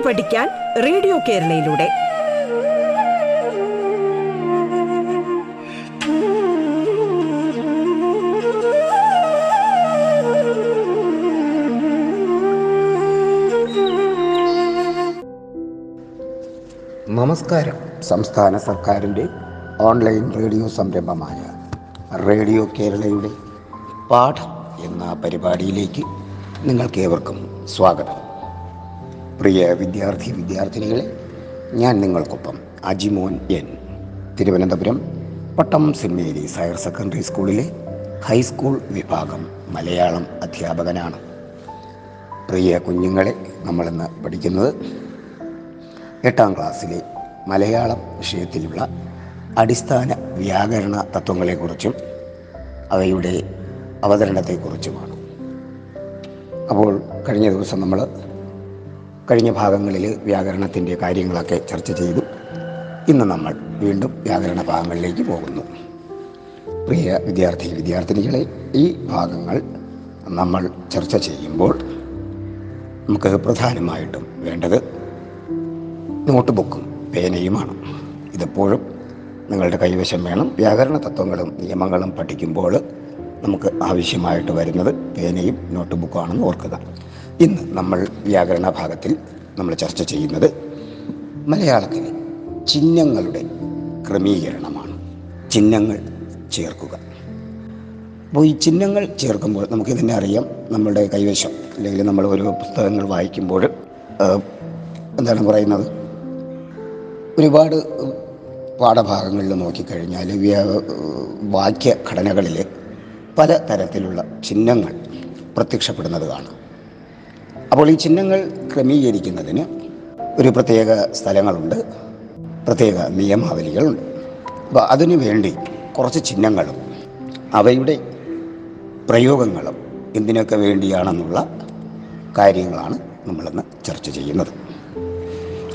കേട്ടു പഠിക്കാൻ റേഡിയോ കേരളയിലൂടെ. നമസ്കാരം. സംസ്ഥാന സർക്കാരിന്റെ ഓൺലൈൻ റേഡിയോ സംരംഭമായ റേഡിയോ കേരളയുടെ പാഠം എന്ന പരിപാടിയിലേക്ക് നിങ്ങൾക്കേവർക്കും സ്വാഗതം. പ്രിയ വിദ്യാർത്ഥി വിദ്യാർത്ഥിനികളെ ഞാൻ നിങ്ങൾക്കൊപ്പം Ajimon N. Thiruvananthapuram Pattom saint Mary's higher secondary സ്കൂളിലെ ഹൈസ്കൂൾ വിഭാഗം മലയാളം അധ്യാപകനാണ്. പ്രിയ കുഞ്ഞുങ്ങളെ നമ്മളിന്ന് പഠിക്കുന്നത് എട്ടാം ക്ലാസ്സിലെ മലയാളം വിഷയത്തിലുള്ള അടിസ്ഥാന വ്യാകരണ തത്വങ്ങളെക്കുറിച്ചും അവയുടെ അവതരണത്തെക്കുറിച്ചുമാണ്. അപ്പോൾ കഴിഞ്ഞ ദിവസം നമ്മൾ കഴിഞ്ഞ ഭാഗങ്ങളിൽ വ്യാകരണത്തിന്റെ കാര്യങ്ങളൊക്കെ ചർച്ച ചെയ്തു. ഇന്ന് നമ്മൾ വീണ്ടും വ്യാകരണ ഭാഗങ്ങളിലേക്ക് പോകുന്നു. പ്രിയ വിദ്യാർത്ഥി വിദ്യാർത്ഥിനികളെ ഈ ഭാഗങ്ങൾ നമ്മൾ ചർച്ച ചെയ്യുമ്പോൾ നമുക്ക് പ്രധാനമായിട്ടും വേണ്ടത് നോട്ട് ബുക്കും പേനയുമാണ്. ഇതെപ്പോഴും നിങ്ങളുടെ കൈവശം വേണം. വ്യാകരണ തത്വങ്ങളും നിയമങ്ങളും പഠിക്കുമ്പോൾ നമുക്ക് ആവശ്യമായിട്ട് വരുന്നത് പേനയും നോട്ട് ബുക്കുമാണെന്ന് ഓർക്കുക. ഇന്ന് നമ്മൾ വ്യാകരണ ഭാഗത്തിൽ നമ്മൾ ചർച്ച ചെയ്യുന്നത് മലയാളത്തിലെ ചിഹ്നങ്ങളുടെ ക്രമീകരണമാണ്. ചിഹ്നങ്ങൾ ചേർക്കുക. അപ്പോൾ ഈ ചിഹ്നങ്ങൾ ചേർക്കുമ്പോൾ നമുക്ക് ഇതിനെ അറിയാം. നമ്മളുടെ കൈവശം അല്ലെങ്കിൽ നമ്മൾ ഒരു പുസ്തകങ്ങൾ വായിക്കുമ്പോൾ എന്താണ് പറയുന്നത്? ഒരുപാട് പാഠഭാഗങ്ങളിൽ നോക്കിക്കഴിഞ്ഞാൽ വാക്യഘടനകളിൽ വാക്യ ഘടനകളിൽ പല തരത്തിലുള്ള ചിഹ്നങ്ങൾ പ്രത്യക്ഷപ്പെടുന്നത് കാണാം. അപ്പോൾ ഈ ചിഹ്നങ്ങൾ ക്രമീകരിക്കുന്നതിന് ഒരു പ്രത്യേക സ്ഥലങ്ങളുണ്ട് പ്രത്യേക നിയമാവലികളുണ്ട്. അപ്പോൾ അതിനു വേണ്ടി കുറച്ച് ചിഹ്നങ്ങളും അവയുടെ പ്രയോഗങ്ങളും എന്തിനൊക്കെ വേണ്ടിയാണെന്നുള്ള കാര്യങ്ങളാണ് നമ്മളിന്ന് ചർച്ച ചെയ്യുന്നത്.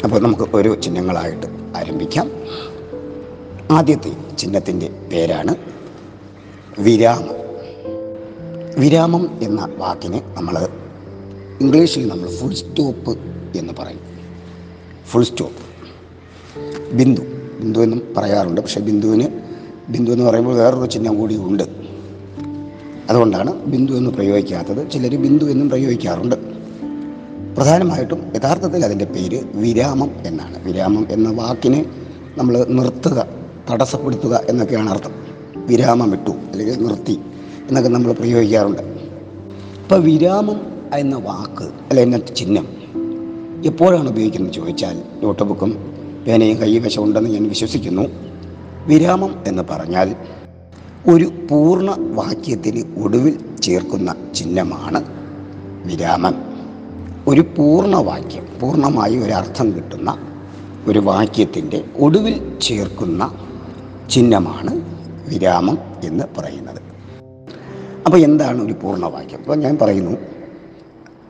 അപ്പോൾ നമുക്ക് ഒരു ചിഹ്നങ്ങളായിട്ട് ആരംഭിക്കാം. ആദ്യത്തെ ചിഹ്നത്തിന്റെ പേരാണ് വിരാമം. വിരാമം എന്ന വാക്കിനെ നമ്മൾ ഇംഗ്ലീഷിൽ നമ്മൾ ഫുൾ സ്റ്റോപ്പ് എന്ന് പറയും. Full stop Bindu. ബിന്ദു എന്നും പറയാറുണ്ട്. പക്ഷേ ബിന്ദുവിന് ബിന്ദു എന്ന് പറയുമ്പോൾ വേറൊരു ചിഹ്നം കൂടി ഉണ്ട്. അതുകൊണ്ടാണ് ബിന്ദു എന്ന് പ്രയോഗിക്കാത്തത്. ചിലർ ബിന്ദു എന്നും പ്രയോഗിക്കാറുണ്ട്. പ്രധാനമായിട്ടും യഥാർത്ഥത്തിൽ അതിന്റെ പേര് വിരാമം എന്നാണ്. വിരാമം എന്ന വാക്കിനെ നമ്മൾ നിർത്തുക തടസ്സപ്പെടുത്തുക എന്നൊക്കെയാണ് അർത്ഥം. വിരാമം ഇട്ടു അല്ലെങ്കിൽ നിർത്തി എന്നൊക്കെ നമ്മൾ പ്രയോഗിക്കാറുണ്ട്. അപ്പോൾ വിരാമം എന്ന വാക്ക് അല്ലെ എന്ന ചിഹ്നം എപ്പോഴാണ് ഉപയോഗിക്കുന്നത് ചോദിച്ചാൽ നോട്ട് ബുക്കും പേനയും കൈവശമുണ്ടെന്ന് ഞാൻ വിശ്വസിക്കുന്നു. വിരാമം എന്ന് പറഞ്ഞാൽ ഒരു പൂർണ വാക്യത്തിന് ഒടുവിൽ ചേർക്കുന്ന ചിഹ്നമാണ് വിരാമം. ഒരു പൂർണ വാക്യം പൂർണമായി ഒരർത്ഥം കിട്ടുന്ന ഒരു വാക്യത്തിന്റെ ഒടുവിൽ ചേർക്കുന്ന ചിഹ്നമാണ് വിരാമം എന്ന് പറയുന്നത്. അപ്പോൾ എന്താണ് ഒരു പൂർണവാക്യം അപ്പോൾ ഞാൻ പറയുന്നു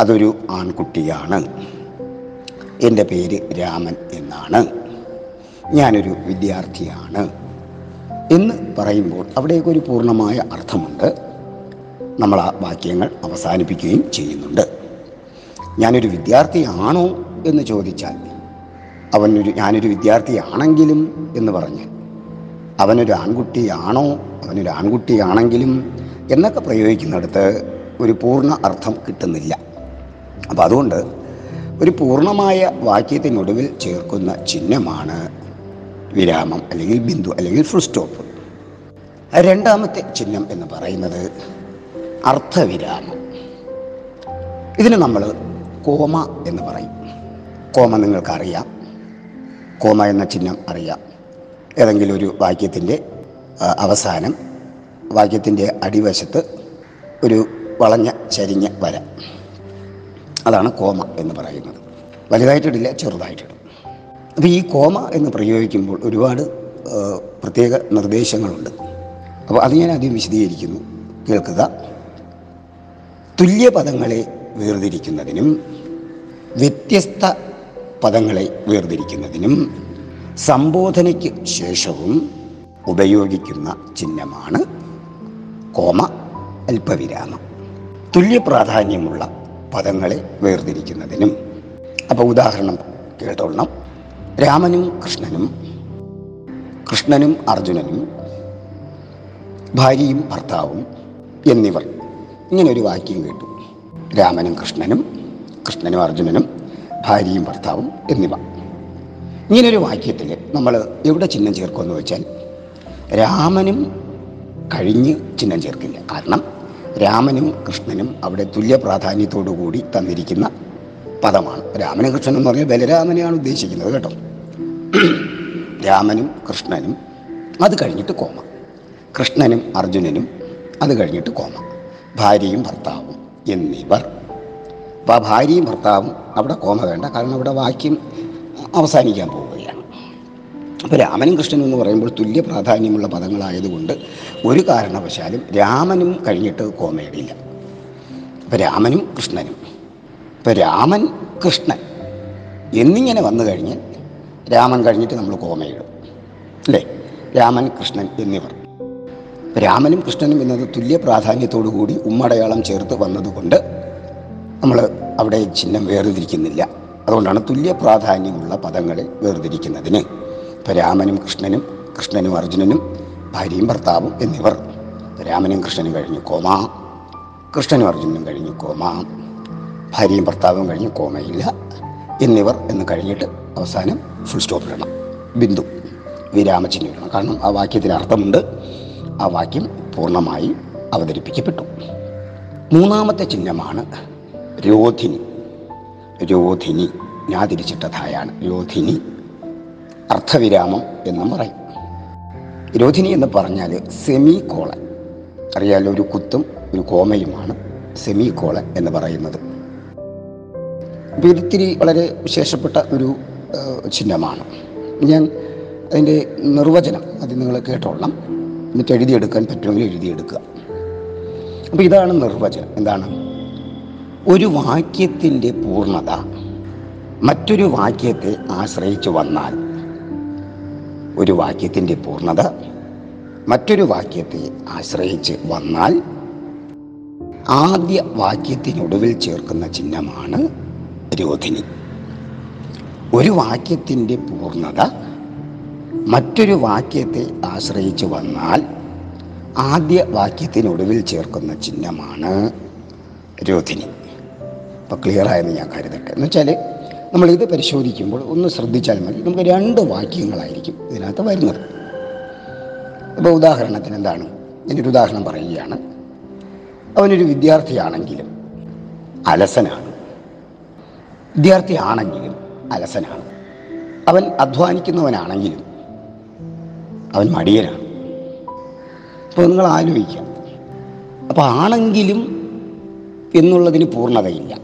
അതൊരു ആൺകുട്ടിയാണ്. എന്റെ പേര് രാമൻ എന്നാണ്. ഞാനൊരു വിദ്യാർത്ഥിയാണ്. എന്ന് പറയുമ്പോൾ അവിടെയൊക്കെ ഒരു പൂർണമായ അർത്ഥമുണ്ട്. നമ്മൾ ആ വാക്യങ്ങൾ അവസാനിപ്പിക്കുകയും ചെയ്യുന്നുണ്ട്. ഞാനൊരു വിദ്യാർത്ഥിയാണോ എന്ന് ചോദിച്ചാൽ അവനൊരു ഞാനൊരു വിദ്യാർത്ഥിയാണെങ്കിലും എന്ന് പറഞ്ഞ് അവനൊരു ആൺകുട്ടിയാണോ അവനൊരു ആൺകുട്ടിയാണെങ്കിലും എന്നൊക്കെ പ്രയോഗിക്കുന്നിടത്ത് ഒരു പൂർണ അർത്ഥം കിട്ടുന്നില്ല. അപ്പം അതുകൊണ്ട് ഒരു പൂർണമായ വാക്യത്തിനൊടുവിൽ ചേർക്കുന്ന ചിഹ്നമാണ് വിരാമം അല്ലെങ്കിൽ ബിന്ദു അല്ലെങ്കിൽ ഫുൾ സ്റ്റോപ്പ് രണ്ടാമത്തെ ചിഹ്നം എന്ന് പറയുന്നത് അർത്ഥവിരാമം. ഇതിന് നമ്മൾ കോമ എന്ന് പറയും. കോമ നിങ്ങൾക്കറിയാം. കോമ എന്ന ചിഹ്നം അറിയാം. ഏതെങ്കിലും ഒരു വാക്യത്തിന്റെ അവസാനം വാക്യത്തിന്റെ അടിവശത്ത് ഒരു വളഞ്ഞ ചരിഞ്ഞ വര. അതാണ് കോമ എന്ന് പറയുന്നത്. വലുതായിട്ടിടില്ല ചെറുതായിട്ടിടും. അപ്പോൾ ഈ കോമ എന്ന് പ്രയോഗിക്കുമ്പോൾ ഒരുപാട് പ്രത്യേക നിർദ്ദേശങ്ങളുണ്ട്. അപ്പോൾ അത് ഞാൻ ആദ്യം വിശദീകരിക്കുന്നു. കേൾക്കുക. തുല്യ പദങ്ങളെ വേർതിരിക്കുന്നതിനും വ്യത്യസ്ത പദങ്ങളെ വേർതിരിക്കുന്നതിനും സംബോധനയ്ക്ക് ശേഷവും ഉപയോഗിക്കുന്ന ചിഹ്നമാണ് കോമ അല്പവിരാമം. തുല്യ പ്രാധാന്യമുള്ള പദങ്ങളെ വേർതിരിക്കുന്നതിനും. അപ്പോൾ ഉദാഹരണം കേട്ടോളണം. രാമനും കൃഷ്ണനും കൃഷ്ണനും അർജുനനും ഭാര്യയും ഭർത്താവും എന്നിവർ ഇങ്ങനെ ഒരു വാക്യം കേട്ടു. രാമനും കൃഷ്ണനും കൃഷ്ണനും അർജുനനും ഭാര്യയും ഭർത്താവും എന്നിവ. ഇങ്ങനൊരു വാക്യത്തിൽ നമ്മൾ എവിടെ ചിഹ്നം ചേർക്കുമെന്ന് വെച്ചാൽ രാമനും കഴിഞ്ഞ് ചിഹ്നം ചേർക്കില്ല. കാരണം രാമനും കൃഷ്ണനും അവിടെ തുല്യ പ്രാധാന്യത്തോടു കൂടി തന്നിരിക്കുന്ന പദമാണ്. രാമനും കൃഷ്ണനും എന്ന് പറഞ്ഞാൽ ബലരാമനെയാണ് ഉദ്ദേശിക്കുന്നത് കേട്ടോ. രാമനും കൃഷ്ണനും അത് കഴിഞ്ഞിട്ട് കോമ. കൃഷ്ണനും അർജുനനും അത് കഴിഞ്ഞിട്ട് കോമ. ഭാര്യയും ഭർത്താവും എന്നിവർ. അപ്പോൾ ആ ഭാര്യയും ഭർത്താവും അവിടെ കോമ വേണ്ട. കാരണം അവിടെ വാക്യം അവസാനിക്കാൻ പോവുകയാണ്. അപ്പോൾ രാമനും കൃഷ്ണനും എന്ന് പറയുമ്പോൾ തുല്യ പ്രാധാന്യമുള്ള പദങ്ങളായതുകൊണ്ട് ഒരു കാരണവശാലും രാമനും കഴിഞ്ഞിട്ട് കോമേഡിയില്ല അപ്പോൾ രാമനും കൃഷ്ണനും. ഇപ്പോൾ രാമൻ കൃഷ്ണൻ എന്നിങ്ങനെ വന്നു കഴിഞ്ഞ് രാമൻ കഴിഞ്ഞിട്ട് നമ്മൾ കോമയിടും അല്ലേ? രാമൻ കൃഷ്ണൻ എന്നിവർ. രാമനും കൃഷ്ണനും എന്നത് തുല്യ പ്രാധാന്യത്തോടു കൂടി ഉമ്മടയാളം ചേർത്ത് വന്നതുകൊണ്ട് നമ്മൾ അവിടെ ചിഹ്നം വേർതിരിക്കുന്നില്ല. അതുകൊണ്ടാണ് തുല്യ പ്രാധാന്യമുള്ള പദങ്ങളെ വേർതിരിക്കുന്നതിന്. ഇപ്പോൾ രാമനും കൃഷ്ണനും കൃഷ്ണനും അർജുനനും ഭാര്യയും ഭർത്താവും എന്നിവർ. രാമനും കൃഷ്ണനും കഴിഞ്ഞു കോമ. കൃഷ്ണനും അർജുനനും കഴിഞ്ഞു കോമ. ഭാര്യയും ഭർത്താവും കഴിഞ്ഞു കോമയില്ല. എന്നിവർ എന്ന് കഴിഞ്ഞിട്ട് അവസാനം ഫുൾ സ്റ്റോപ്പ് ഇടണം ബിന്ദു വിരാമചിഹ്നം ഇടണം കാരണം ആ വാക്യത്തിന് അർത്ഥമുണ്ട്. ആ വാക്യം പൂർണമായി അവതരിപ്പിക്കപ്പെട്ടു. മൂന്നാമത്തെ ചിഹ്നമാണ് രോധിനി. രോധിനി. ഞാതിരിച്ചിട്ടതായാണ് രോധിനി. അർത്ഥവിരാമം എന്നും പറയും. രോധിനി എന്ന് പറഞ്ഞാൽ സെമി കോളൻ അറിയാലോ ഒരു കുത്തും ഒരു കോമയുമാണ് സെമി കോളൻ എന്ന് പറയുന്നത്. അപ്പോൾ ഇതിത്തിരി വളരെ വിശേഷപ്പെട്ട ഒരു ചിഹ്നമാണ്. ഞാൻ അതിന്റെ നിർവചനം അത് നിങ്ങൾ കേട്ടോളണം. എന്നിട്ട് എഴുതിയെടുക്കാൻ പറ്റുമെങ്കിൽ എഴുതിയെടുക്കുക. അപ്പോൾ ഇതാണ് നിർവചനം. എന്താണ്? ഒരു വാക്യത്തിന്റെ പൂർണത മറ്റൊരു വാക്യത്തെ ആശ്രയിച്ചു വന്നാൽ ഒരു വാക്യത്തിന്റെ പൂർണത മറ്റൊരു വാക്യത്തെ ആശ്രയിച്ച് വന്നാൽ ആദ്യ വാക്യത്തിനൊടുവിൽ ചേർക്കുന്ന ചിഹ്നമാണ് രോധിനി ഒരു വാക്യത്തിന്റെ പൂർണത മറ്റൊരു വാക്യത്തെ ആശ്രയിച്ച് വന്നാൽ ആദ്യ വാക്യത്തിനൊടുവിൽ ചേർക്കുന്ന ചിഹ്നമാണ് രോധിനി അപ്പോൾ ക്ലിയർ ആയെന്ന് ഞാൻ കരുതട്ടെ. എന്ന് വെച്ചാൽ നമ്മളിത് പരിശോധിക്കുമ്പോൾ ഒന്ന് ശ്രദ്ധിച്ചാൽ മതി. നമുക്ക് രണ്ട് വാക്യങ്ങളായിരിക്കും ഇതിനകത്ത് വരുന്നത്. ഇപ്പോൾ ഉദാഹരണത്തിന് എന്താണ്? ഞാനൊരു ഉദാഹരണം പറയുകയാണ്. അവനൊരു വിദ്യാർത്ഥിയാണെങ്കിലും അലസനാണ്. വിദ്യാർത്ഥിയാണെങ്കിലും അലസനാണ്. അവൻ അധ്വാനിക്കുന്നവനാണെങ്കിലും അവൻ മടിയനാണ്. അപ്പോൾ നിങ്ങൾ ആലോചിക്കുക അപ്പോൾ ആണെങ്കിലും എന്നുള്ളതിന് പൂർണതയില്ല.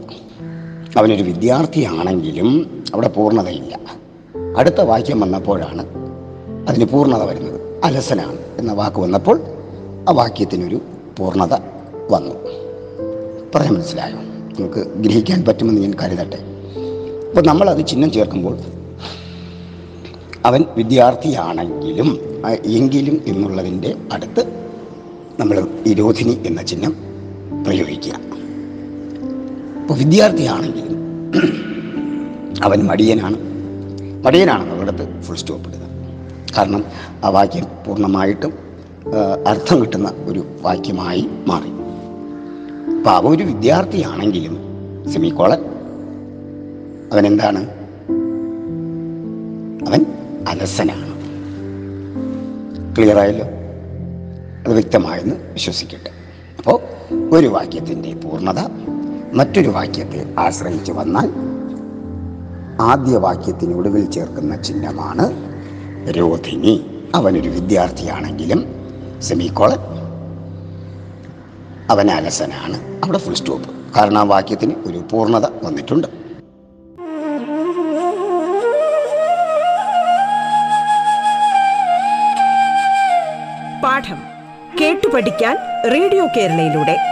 അവനൊരു വിദ്യാർത്ഥിയാണെങ്കിലും അവിടെ പൂർണതയില്ല. അടുത്ത വാക്യം വന്നപ്പോഴാണ് അതിന് പൂർണത വരുന്നത്. അലസനാണ് എന്ന വാക്ക് വന്നപ്പോൾ ആ വാക്യത്തിനൊരു പൂർണത വന്നു. പറയാൻ മനസ്സിലായോ? നമുക്ക് ഗ്രഹിക്കാൻ പറ്റുമെന്ന് ഞാൻ കരുതട്ടെ. അപ്പോൾ നമ്മളത് ചിഹ്നം ചേർക്കുമ്പോൾ അവൻ വിദ്യാർത്ഥിയാണെങ്കിലും എങ്കിലും എന്നുള്ളതിന്റെ അടുത്ത് നമ്മൾ ഇരോധിനി എന്ന ചിഹ്നം പ്രയോഗിക്കുക. ഇപ്പോൾ വിദ്യാർത്ഥിയാണെങ്കിലും അവൻ മടിയനാണ്. മടിയനാണ് അവിടുത്തെ ഫുൾ സ്റ്റോപ്പ് ഇടുക. കാരണം ആ വാക്യം പൂർണമായിട്ടും അർത്ഥം കിട്ടുന്ന ഒരു വാക്യമായി മാറി. അപ്പോൾ അവ ഒരു വിദ്യാർത്ഥിയാണെങ്കിലും സെമിക്കോളൻ. അവൻ എന്താണ്? അവൻ അലസനാണ്. ക്ലിയറായല്ലോ അത് വ്യക്തമായെന്ന് വിശ്വസിക്കട്ടെ. അപ്പോൾ ഒരു വാക്യത്തിന്റെ പൂർണത മറ്റൊരു വാക്യത്തെ ആശ്രയിച്ചു വന്നാൽ ആദ്യ വാക്യത്തിന് ഒടുവിൽ ചേർക്കുന്ന ചിഹ്നമാണ് രോധിനി അവനൊരു വിദ്യാർത്ഥിയാണെങ്കിലും സെമിക്കോളൻ. അവൻ അലസനാണ്. അവിടെ ഫുൾ സ്റ്റോപ്പ് കാരണം ആ വാക്യത്തിന് ഒരു പൂർണത വന്നിട്ടുണ്ട്. പാഠം കേട്ടു പഠിക്കാൻ റേഡിയോ കേരളയിലൂടെ.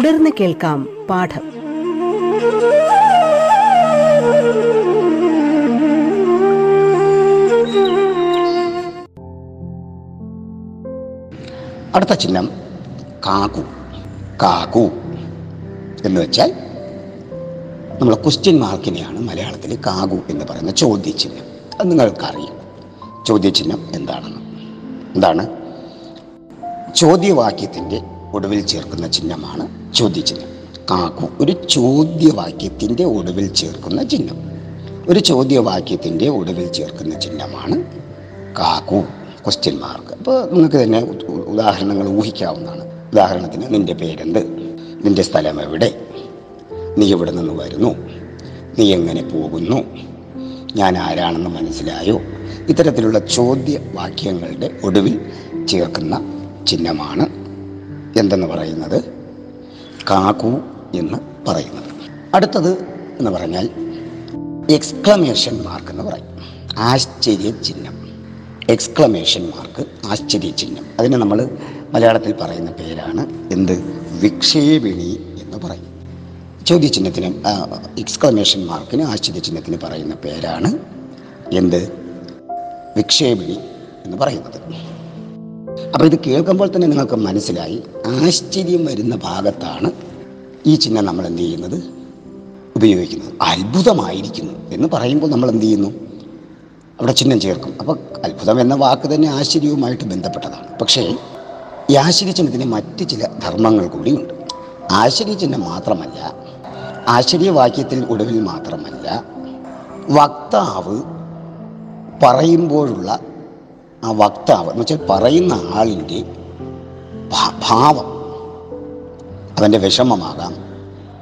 തുടർന്ന് കേൾക്കാം പാഠം. അടുത്ത ചിഹ്നം കാക്കു കാക്കു എന്ന് വെച്ചാൽ നമ്മൾ ക്വസ്റ്റ്യൻ മാർക്കിനെയാണ് മലയാളത്തിൽ കാകു എന്ന് പറയുന്ന ചോദ്യചിഹ്നം. അത് നിങ്ങൾക്കറിയാം. ചോദ്യചിഹ്നം എന്താണെന്ന്. എന്താണ്? ചോദ്യവാക്യത്തിന്റെ ഒടുവിൽ ചേർക്കുന്ന ചിഹ്നമാണ് ചോദ്യചിഹ്നം കാക്കു ഒരു ചോദ്യവാക്യത്തിന്റെ ഒടുവിൽ ചേർക്കുന്ന ചിഹ്നം. ഒരു ചോദ്യവാക്യത്തിന്റെ ഒടുവിൽ ചേർക്കുന്ന ചിഹ്നമാണ് കാക്കു ക്വസ്റ്റ്യൻ മാർക്ക് അപ്പോൾ നിങ്ങൾക്ക് തന്നെ ഉദാഹരണങ്ങൾ ഊഹിക്കാവുന്നതാണ്. ഉദാഹരണത്തിന് നിന്റെ പേരെന്ത്? നിന്റെ സ്ഥലം എവിടെ? നീ എവിടെ നിന്ന് വരുന്നു? നീ എങ്ങനെ പോകുന്നു? ഞാൻ ആരാണെന്ന് മനസ്സിലായോ? ഇത്തരത്തിലുള്ള ചോദ്യവാക്യങ്ങളുടെ ഒടുവിൽ ചേർക്കുന്ന ചിഹ്നമാണ് എന്തെന്ന് പറയുന്നത്? കാക്കു എന്ന് പറയുന്നത്. അടുത്തത് എന്ന് പറഞ്ഞാൽ എക്സ്ക്ലമേഷൻ മാർക്ക് എന്ന് പറയും. ആശ്ചര്യ ചിഹ്നം. എക്സ്ക്ലമേഷൻ മാർക്ക് ആശ്ചര്യ ചിഹ്നം. അതിന് നമ്മൾ മലയാളത്തിൽ പറയുന്ന പേരാണ് എന്ത്? വിക്ഷേപിണി എന്ന് പറയും. ചോദ്യചിഹ്നത്തിന് എക്സ്ക്ലമേഷൻ മാർക്കിന് ആശ്ചര്യ ചിഹ്നത്തിന് പറയുന്ന പേരാണ് എന്ത്? വിക്ഷേപിണി എന്ന് പറയുന്നത്. അപ്പോൾ ഇത് കേൾക്കുമ്പോൾ തന്നെ നിങ്ങൾക്ക് മനസ്സിലായി. ആശ്ചര്യം വരുന്ന ഭാഗത്താണ് ഈ ചിഹ്നം നമ്മൾ എന്ത് ചെയ്യുന്നത് ഉപയോഗിക്കുന്നത്. അത്ഭുതമായിരിക്കുന്നു എന്ന് പറയുമ്പോൾ നമ്മൾ എന്ത് ചെയ്യുന്നു? അവിടെ ചിഹ്നം ചേർക്കും. അപ്പോൾ അത്ഭുതം എന്ന വാക്ക് തന്നെ ആശ്ചര്യവുമായിട്ട് ബന്ധപ്പെട്ടതാണ്. പക്ഷേ ഈ ആശ്ചര്യ ചിഹ്നത്തിന് മറ്റ് ചില ധർമ്മങ്ങൾ കൂടിയുണ്ട്. ആശ്ചര്യ ചിഹ്നം മാത്രമല്ല ആശ്ചര്യവാക്യത്തിൽ ഒടുവിൽ മാത്രമല്ല വക്താവ് പറയുമ്പോഴുള്ള ആ വക്താവ് എന്ന് വെച്ചാൽ പറയുന്ന ആളിന്റെ ഭാവം. അവന്റെ വിഷമമാകാം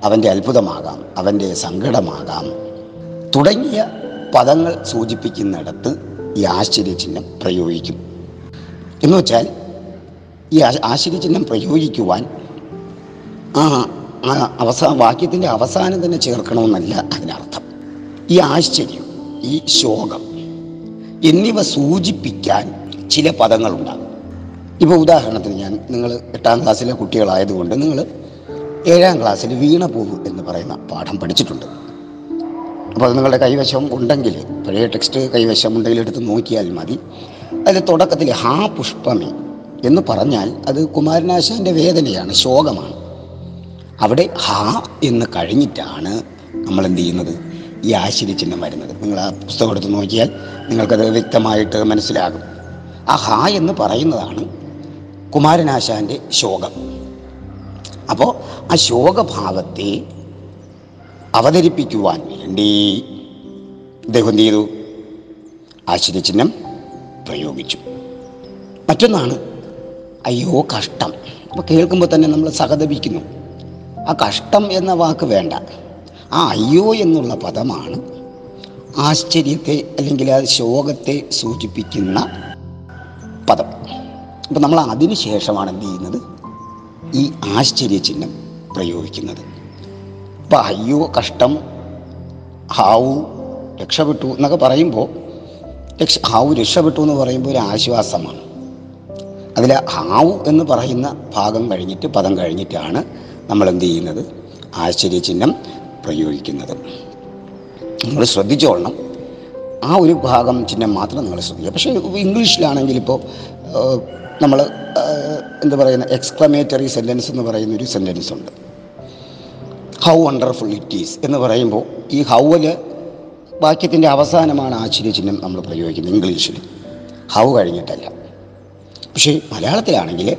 അവന്റെ അത്ഭുതമാകാം അവന്റെ സങ്കടമാകാം തുടങ്ങിയ പദങ്ങൾ സൂചിപ്പിക്കുന്നിടത്ത് ഈ ആശ്ചര്യചിഹ്നം പ്രയോഗിക്കും. എന്ന് വെച്ചാൽ ഈ ആശ്ചര്യചിഹ്നം പ്രയോഗിക്കുവാൻ ആ അവസാന വാക്യത്തിന്റെ അവസാനം തന്നെ ചേർക്കണമെന്നല്ല അതിനർത്ഥം. ഈ ആശ്ചര്യം ഈ ശോകം എന്നിവ സൂചിപ്പിക്കാൻ ചില പദങ്ങളുണ്ടാകും. ഇപ്പോൾ ഉദാഹരണത്തിന് ഞാൻ നിങ്ങൾ എട്ടാം ക്ലാസ്സിലെ കുട്ടികളായതുകൊണ്ട് നിങ്ങൾ ഏഴാം ക്ലാസ്സിൽ വീണപൂവ് എന്ന് പറയുന്ന പാഠം പഠിച്ചിട്ടുണ്ട്. അപ്പോൾ അത് നിങ്ങളുടെ കൈവശം ഉണ്ടെങ്കിൽ പഴയ ടെക്സ്റ്റ് കൈവശം ഉണ്ടെങ്കിൽ എടുത്ത് നോക്കിയാൽ മതി. അതിൽ തുടക്കത്തിൽ ഹാ പുഷ്പമേ എന്ന് പറഞ്ഞാൽ അത് കുമാരനാശാന്റെ വേദനയാണ് ശോകമാണ്. അവിടെ ഹാ എന്ന് കഴിഞ്ഞിട്ടാണ് നമ്മൾ എന്ത് ചെയ്യുന്നത്? ഈ ആശ്ചര്യചിഹ്നം വരുന്നത്. നിങ്ങൾ ആ പുസ്തകം എടുത്ത് നോക്കിയാൽ നിങ്ങൾക്കത് വ്യക്തമായിട്ട് മനസ്സിലാകും. ആ ഹാ എന്ന് പറയുന്നതാണ് കുമാരനാശാന്റെ ശോകം. അപ്പോൾ ആ ശോകഭാവത്തെ അവതരിപ്പിക്കുവാൻ വേണ്ടി അദ്ദേഹം എന്ത് ചെയ്തു? ആശ്ചര്യചിഹ്നം പ്രയോഗിച്ചു. മറ്റൊന്നാണ് അയ്യോ കഷ്ടം. അപ്പോൾ കേൾക്കുമ്പോൾ തന്നെ നമ്മൾ സഹതപിക്കുന്നു. ആ കഷ്ടം എന്ന വാക്ക് വേണ്ട. ആ അയ്യോ എന്നുള്ള പദമാണ് ആശ്ചര്യത്തെ അല്ലെങ്കിൽ ആ ശോകത്തെ സൂചിപ്പിക്കുന്ന പദം. അപ്പം നമ്മൾ അതിന് ശേഷമാണ് എന്ത് ചെയ്യുന്നത്? ഈ ആശ്ചര്യചിഹ്നം പ്രയോഗിക്കുന്നത്. അപ്പം അയ്യോ കഷ്ടം ഹാവു രക്ഷപ്പെട്ടു എന്നൊക്കെ പറയുമ്പോൾ രക്ഷ ഹാവു രക്ഷപ്പെട്ടു എന്ന് പറയുമ്പോൾ ഒരു ആശ്വാസമാണ്. അതിൽ ഹാവു എന്ന് പറയുന്ന ഭാഗം കഴിഞ്ഞിട്ട് പദം കഴിഞ്ഞിട്ടാണ് നമ്മൾ എന്ത് ചെയ്യുന്നത്? ആശ്ചര്യചിഹ്നം പ്രയോഗിക്കുന്നത്. നിങ്ങൾ ശ്രദ്ധിച്ചോളണം. ആ ഒരു ഭാഗം ചിഹ്നം മാത്രം നിങ്ങൾ ശ്രദ്ധിക്കുക. പക്ഷേ ഇംഗ്ലീഷിലാണെങ്കിൽ ഇപ്പോൾ നമ്മൾ എന്താ പറയുന്ന എക്സ്ക്ലമേറ്ററി സെന്റൻസ് എന്ന് പറയുന്ന ഒരു സെന്റൻസ് ഉണ്ട്. ഹൗ വണ്ടർഫുൾ ഇറ്റ് ഈസ് എന്ന് പറയുമ്പോൾ ഈ ഹൗവൽ വാക്യത്തിന്റെ അവസാനമാണ് ആശ്ചര്യചിഹ്നം നമ്മൾ പ്രയോഗിക്കുന്നത് ഇംഗ്ലീഷിൽ. ഹൗ കഴിഞ്ഞിട്ടല്ല. പക്ഷേ മലയാളത്തിലാണെങ്കിൽ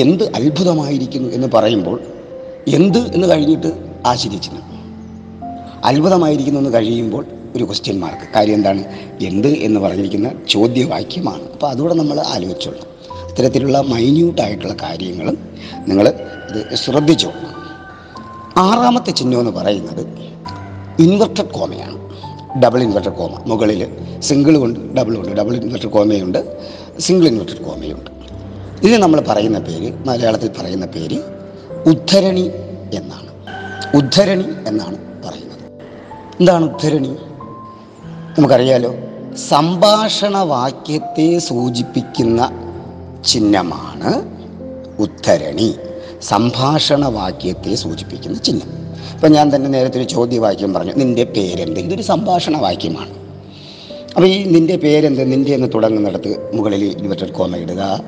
എന്ത് അത്ഭുതമായിരിക്കുന്നു എന്ന് പറയുമ്പോൾ എന്ത് എന്ന് കഴിഞ്ഞിട്ട് ആശ്ചര്യചിഹ്നം. അത്ഭുതമായിരിക്കുന്നു കഴിയുമ്പോൾ ഒരു ക്വസ്റ്റ്യൻ മാർക്ക് കാര്യം എന്താണ്? എന്ത് എന്ന് പറഞ്ഞിരിക്കുന്ന ചോദ്യവാക്യമാണ്. അപ്പോൾ അതുകൂടെ നമ്മൾ ആലോചിച്ചോളാം. ഇത്തരത്തിലുള്ള മൈന്യൂട്ടായിട്ടുള്ള കാര്യങ്ങളും നിങ്ങൾ ഇത് ശ്രദ്ധിച്ചോളാം ആറാമത്തെ ചിഹ്നം എന്ന് പറയുന്നത് ഇൻവെർട്ടഡ് കോമയാണ് ഡബിൾ ഇൻവെർട്ടഡ് കോമ മുകളിൽ സിംഗിൾ ഉണ്ട് ഡബിൾ ഉണ്ട് ഡബിൾ ഇൻവെർട്ടഡ് കോമയുണ്ട് സിംഗിൾ ഇൻവെർട്ടഡ് കോമയുണ്ട് ഇതിന് നമ്മൾ പറയുന്ന പേര് മലയാളത്തിൽ പറയുന്ന പേര് ഉദ്ധരണി എന്നാണ്. ഉദ്ധരണി എന്നാണ് പറയുന്നത്. എന്താണ് ഉദ്ധരണി? നമുക്കറിയാലോ സംഭാഷണ വാക്യത്തെ സൂചിപ്പിക്കുന്ന ചിഹ്നമാണ് ഉദ്ധരണി. സംഭാഷണ വാക്യത്തെ സൂചിപ്പിക്കുന്ന ചിഹ്നം. ഇപ്പം ഞാൻ തന്നെ നേരത്തെ ഒരു ചോദ്യവാക്യം പറഞ്ഞു. നിന്റെ പേരെന്ത്? ഇതൊരു സംഭാഷണ വാക്യമാണ് അപ്പോൾ ഈ നിന്റെ പേരെന്ത്? നിന്റെ എന്ന് തുടങ്ങുന്നിടത്ത് മുകളിൽ ഇൻവെർട്ടഡ് കോമ ഇടുക.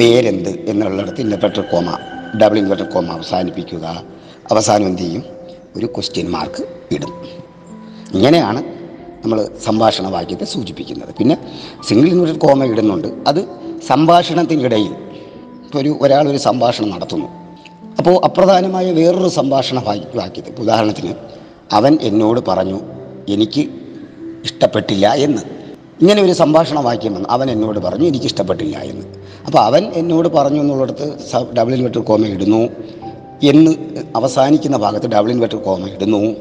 പേരെന്ത്? എന്നുള്ളിടത്ത് inverted comma double inverted comma അവസാനിപ്പിക്കുക. അവസാനം എന്ത് ചെയ്യും? ഒരു ക്വസ്റ്റ്യൻ മാർക്ക് ഇടും. ഇങ്ങനെയാണ് നമ്മൾ സംഭാഷണ വാക്യത്തെ സൂചിപ്പിക്കുന്നത്. പിന്നെ സിംഗിൾ ഇൻവേർട്ടഡ് കോമ ഇടുന്നുണ്ട്. അത് സംഭാഷണത്തിനിടയിൽ ഇപ്പോൾ ഒരു ഒരാൾ ഒരു സംഭാഷണം നടത്തുന്നു. അപ്പോൾ അപ്രധാനമായ വേറൊരു സംഭാഷണ വാക്യ വാക്യത്തെ ഉദാഹരണത്തിന് അവൻ എന്നോട് പറഞ്ഞു എനിക്ക് ഇഷ്ടപ്പെട്ടില്ല എന്ന്. ഇങ്ങനെ ഒരു സംഭാഷണ വാക്യം വന്നു. അവൻ എന്നോട് പറഞ്ഞു എനിക്ക് ഇഷ്ടപ്പെട്ടില്ല എന്ന്. അപ്പോൾ അവൻ എന്നോട് പറഞ്ഞു എന്നുള്ളടത്ത് ഡബിൾ ഇൻവെർട്ടർ കോമ ഇടുന്നു. എന്ന് അവസാനിക്കുന്ന ഭാഗത്ത് ഡബിൾ ഇൻവെർട്ടർ കോമ ഇടുന്നു.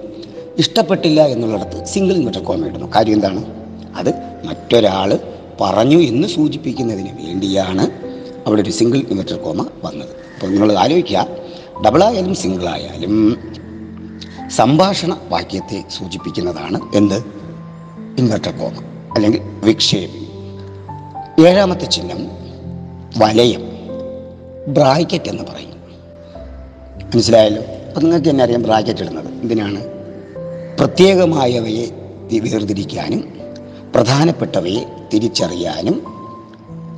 ഇഷ്ടപ്പെട്ടില്ല എന്നുള്ളിടത്ത് സിംഗിൾ ഇൻവെർട്ടർ കോമ ഇടുന്നു. കാര്യം എന്താണ്? അത് മറ്റൊരാൾ പറഞ്ഞു എന്ന് സൂചിപ്പിക്കുന്നതിന് വേണ്ടിയാണ് അവിടെ ഒരു സിംഗിൾ ഇൻവെർട്ടർ കോമ വന്നത്. അപ്പോൾ നിങ്ങൾ ആലോചിക്കുക. ഡബിളായാലും സിംഗിളായാലും സംഭാഷണ വാക്യത്തെ സൂചിപ്പിക്കുന്നതാണ് എന്ത്? ഇൻവെർട്ടർ കോമ അല്ലെങ്കിൽ വിക്ഷേപം. ഏഴാമത്തെ ചിഹ്നം വലയം ബ്രാക്കറ്റ് എന്ന് പറയും. മനസ്സിലായല്ലോ? അപ്പം നിങ്ങൾക്ക് തന്നെ അറിയാം ബ്രാക്കറ്റ് ഇടുന്നത്. എന്തിനാണ്? പ്രത്യേകമായവയെ വേർതിരിക്കാനും പ്രധാനപ്പെട്ടവയെ തിരിച്ചറിയാനും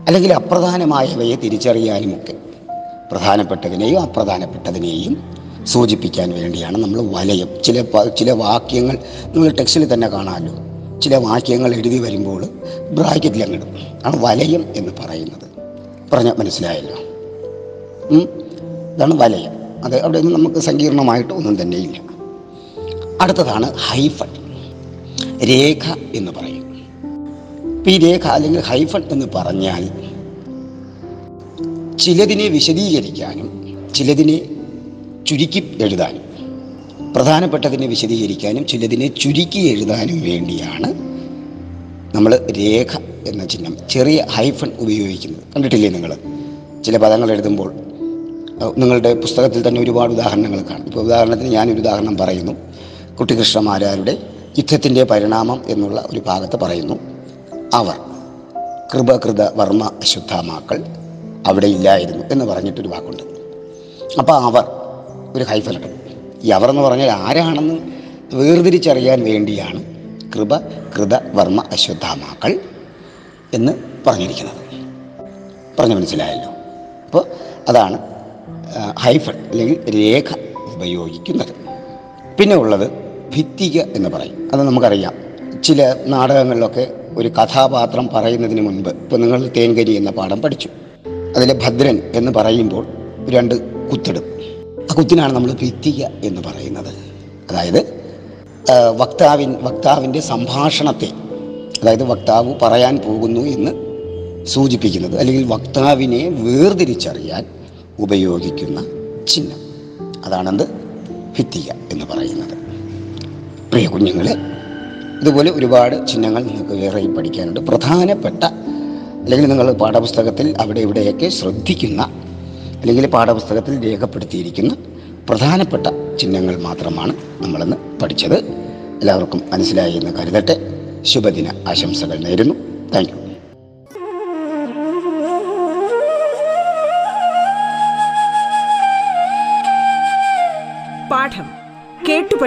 അല്ലെങ്കിൽ അപ്രധാനമായവയെ തിരിച്ചറിയാനും ഒക്കെ പ്രധാനപ്പെട്ടതിനെയും അപ്രധാനപ്പെട്ടതിനെയും സൂചിപ്പിക്കാൻ വേണ്ടിയാണ് നമ്മൾ വലയം. ചില ചില വാക്യങ്ങൾ നിങ്ങൾ ടെക്സ്റ്റിൽ തന്നെ കാണാമല്ലോ. ചില വാക്യങ്ങൾ എഴുതി വരുമ്പോൾ ബ്രാക്കറ്റിൽ അങ്ങിടും ആണ് വലയം എന്ന് പറയുന്നത്. പറഞ്ഞാൽ മനസ്സിലായല്ലോ? ഇതാണ് വലയം. അത് അവിടെ നിന്ന് നമുക്ക് സങ്കീർണമായിട്ട് ഒന്നും തന്നെയില്ല. അടുത്തതാണ് ഹൈഫൺ. രേഖ എന്ന് പറയും. ഈ രേഖ അല്ലെങ്കിൽ ഹൈഫൺ എന്ന് പറഞ്ഞാൽ ചിലതിനെ വിശദീകരിക്കാനും ചിലതിനെ ചുരുക്കി എഴുതാനും പ്രധാനപ്പെട്ടതിനെ വിശദീകരിക്കാനും ചിലതിനെ ചുരുക്കി എഴുതാനും വേണ്ടിയാണ് നമ്മൾ രേഖ എന്ന ചിഹ്നം ചെറിയ ഹൈഫൺ ഉപയോഗിക്കുന്നത്. കണ്ടിട്ടില്ലേ നിങ്ങൾ? ചില പദങ്ങൾ എഴുതുമ്പോൾ നിങ്ങളുടെ പുസ്തകത്തിൽ തന്നെ ഒരുപാട് ഉദാഹരണങ്ങൾ കാണും. ഇപ്പോൾ ഉദാഹരണത്തിന് ഞാനൊരു ഉദാഹരണം പറയുന്നു. കുട്ടികൃഷ്ണമാരാരുടെ യുദ്ധത്തിന്റെ പരിണാമം എന്നുള്ള ഒരു ഭാഗത്ത് പറയുന്നു. അവർ കൃപകൃത വർമ്മ അശുദ്ധമാക്കൾ അവിടെ ഇല്ലായിരുന്നു എന്ന് പറഞ്ഞിട്ടൊരു വാക്കുണ്ട്. അപ്പോൾ അവർ ഒരു ഹൈഫലിട്ടു ഈ അവർ എന്ന് പറഞ്ഞാൽ ആരാണെന്ന് വേർതിരിച്ചറിയാൻ വേണ്ടിയാണ് കൃപ കൃത വർമ്മ അശ്വത്ഥാമാക്കൾ എന്ന് പറഞ്ഞിരിക്കുന്നത്. പറഞ്ഞു മനസ്സിലായല്ലോ? അപ്പോൾ അതാണ് ഹൈഫൺ അല്ലെങ്കിൽ രേഖ ഉപയോഗിക്കുന്നത്. പിന്നെ ഉള്ളത് ഭിത്തിക എന്ന് പറയും. അത് നമുക്കറിയാം. ചില നാടകങ്ങളിലൊക്കെ ഒരു കഥാപാത്രം പറയുന്നതിന് മുൻപ് ഇപ്പോൾ നിങ്ങൾ തേൻകരി എന്ന പാഠം പഠിച്ചു. അതിലെ ഭദ്രൻ എന്ന് പറയുമ്പോൾ രണ്ട് കുത്തിടും. ആ കുത്തിനാണ് നമ്മൾ ഭിത്തിക എന്ന് പറയുന്നത്. അതായത് വക്താവിൻ വക്താവിന്റെ സംഭാഷണത്തെ അതായത് വക്താവ് പറയാൻ പോകുന്നു എന്ന് സൂചിപ്പിക്കുന്നത് അല്ലെങ്കിൽ വക്താവിനെ വേർതിരിച്ചറിയാൻ ഉപയോഗിക്കുന്ന ചിഹ്നം. അതാണെന്ത്? ഭിത്തിക എന്ന് പറയുന്നത്. പ്രിയ കുഞ്ഞുങ്ങളെ ഇതുപോലെ ഒരുപാട് ചിഹ്നങ്ങൾ നിങ്ങൾക്ക് വേറെ പഠിക്കാനുണ്ട്. പ്രധാനപ്പെട്ട അല്ലെങ്കിൽ നിങ്ങൾ പാഠപുസ്തകത്തിൽ അവിടെ ഇവിടെയൊക്കെ ശ്രദ്ധിക്കുന്ന അല്ലെങ്കിൽ പാഠപുസ്തകത്തിൽ രേഖപ്പെടുത്തിയിരിക്കുന്ന പ്രധാനപ്പെട്ട ചിഹ്നങ്ങൾ മാത്രമാണ് നമ്മളിന്ന് പഠിച്ചത്. എല്ലാവർക്കും മനസ്സിലായി എന്ന് കരുതട്ടെ. ശുഭദിന ആശംസകൾ നേരുന്നു. താങ്ക്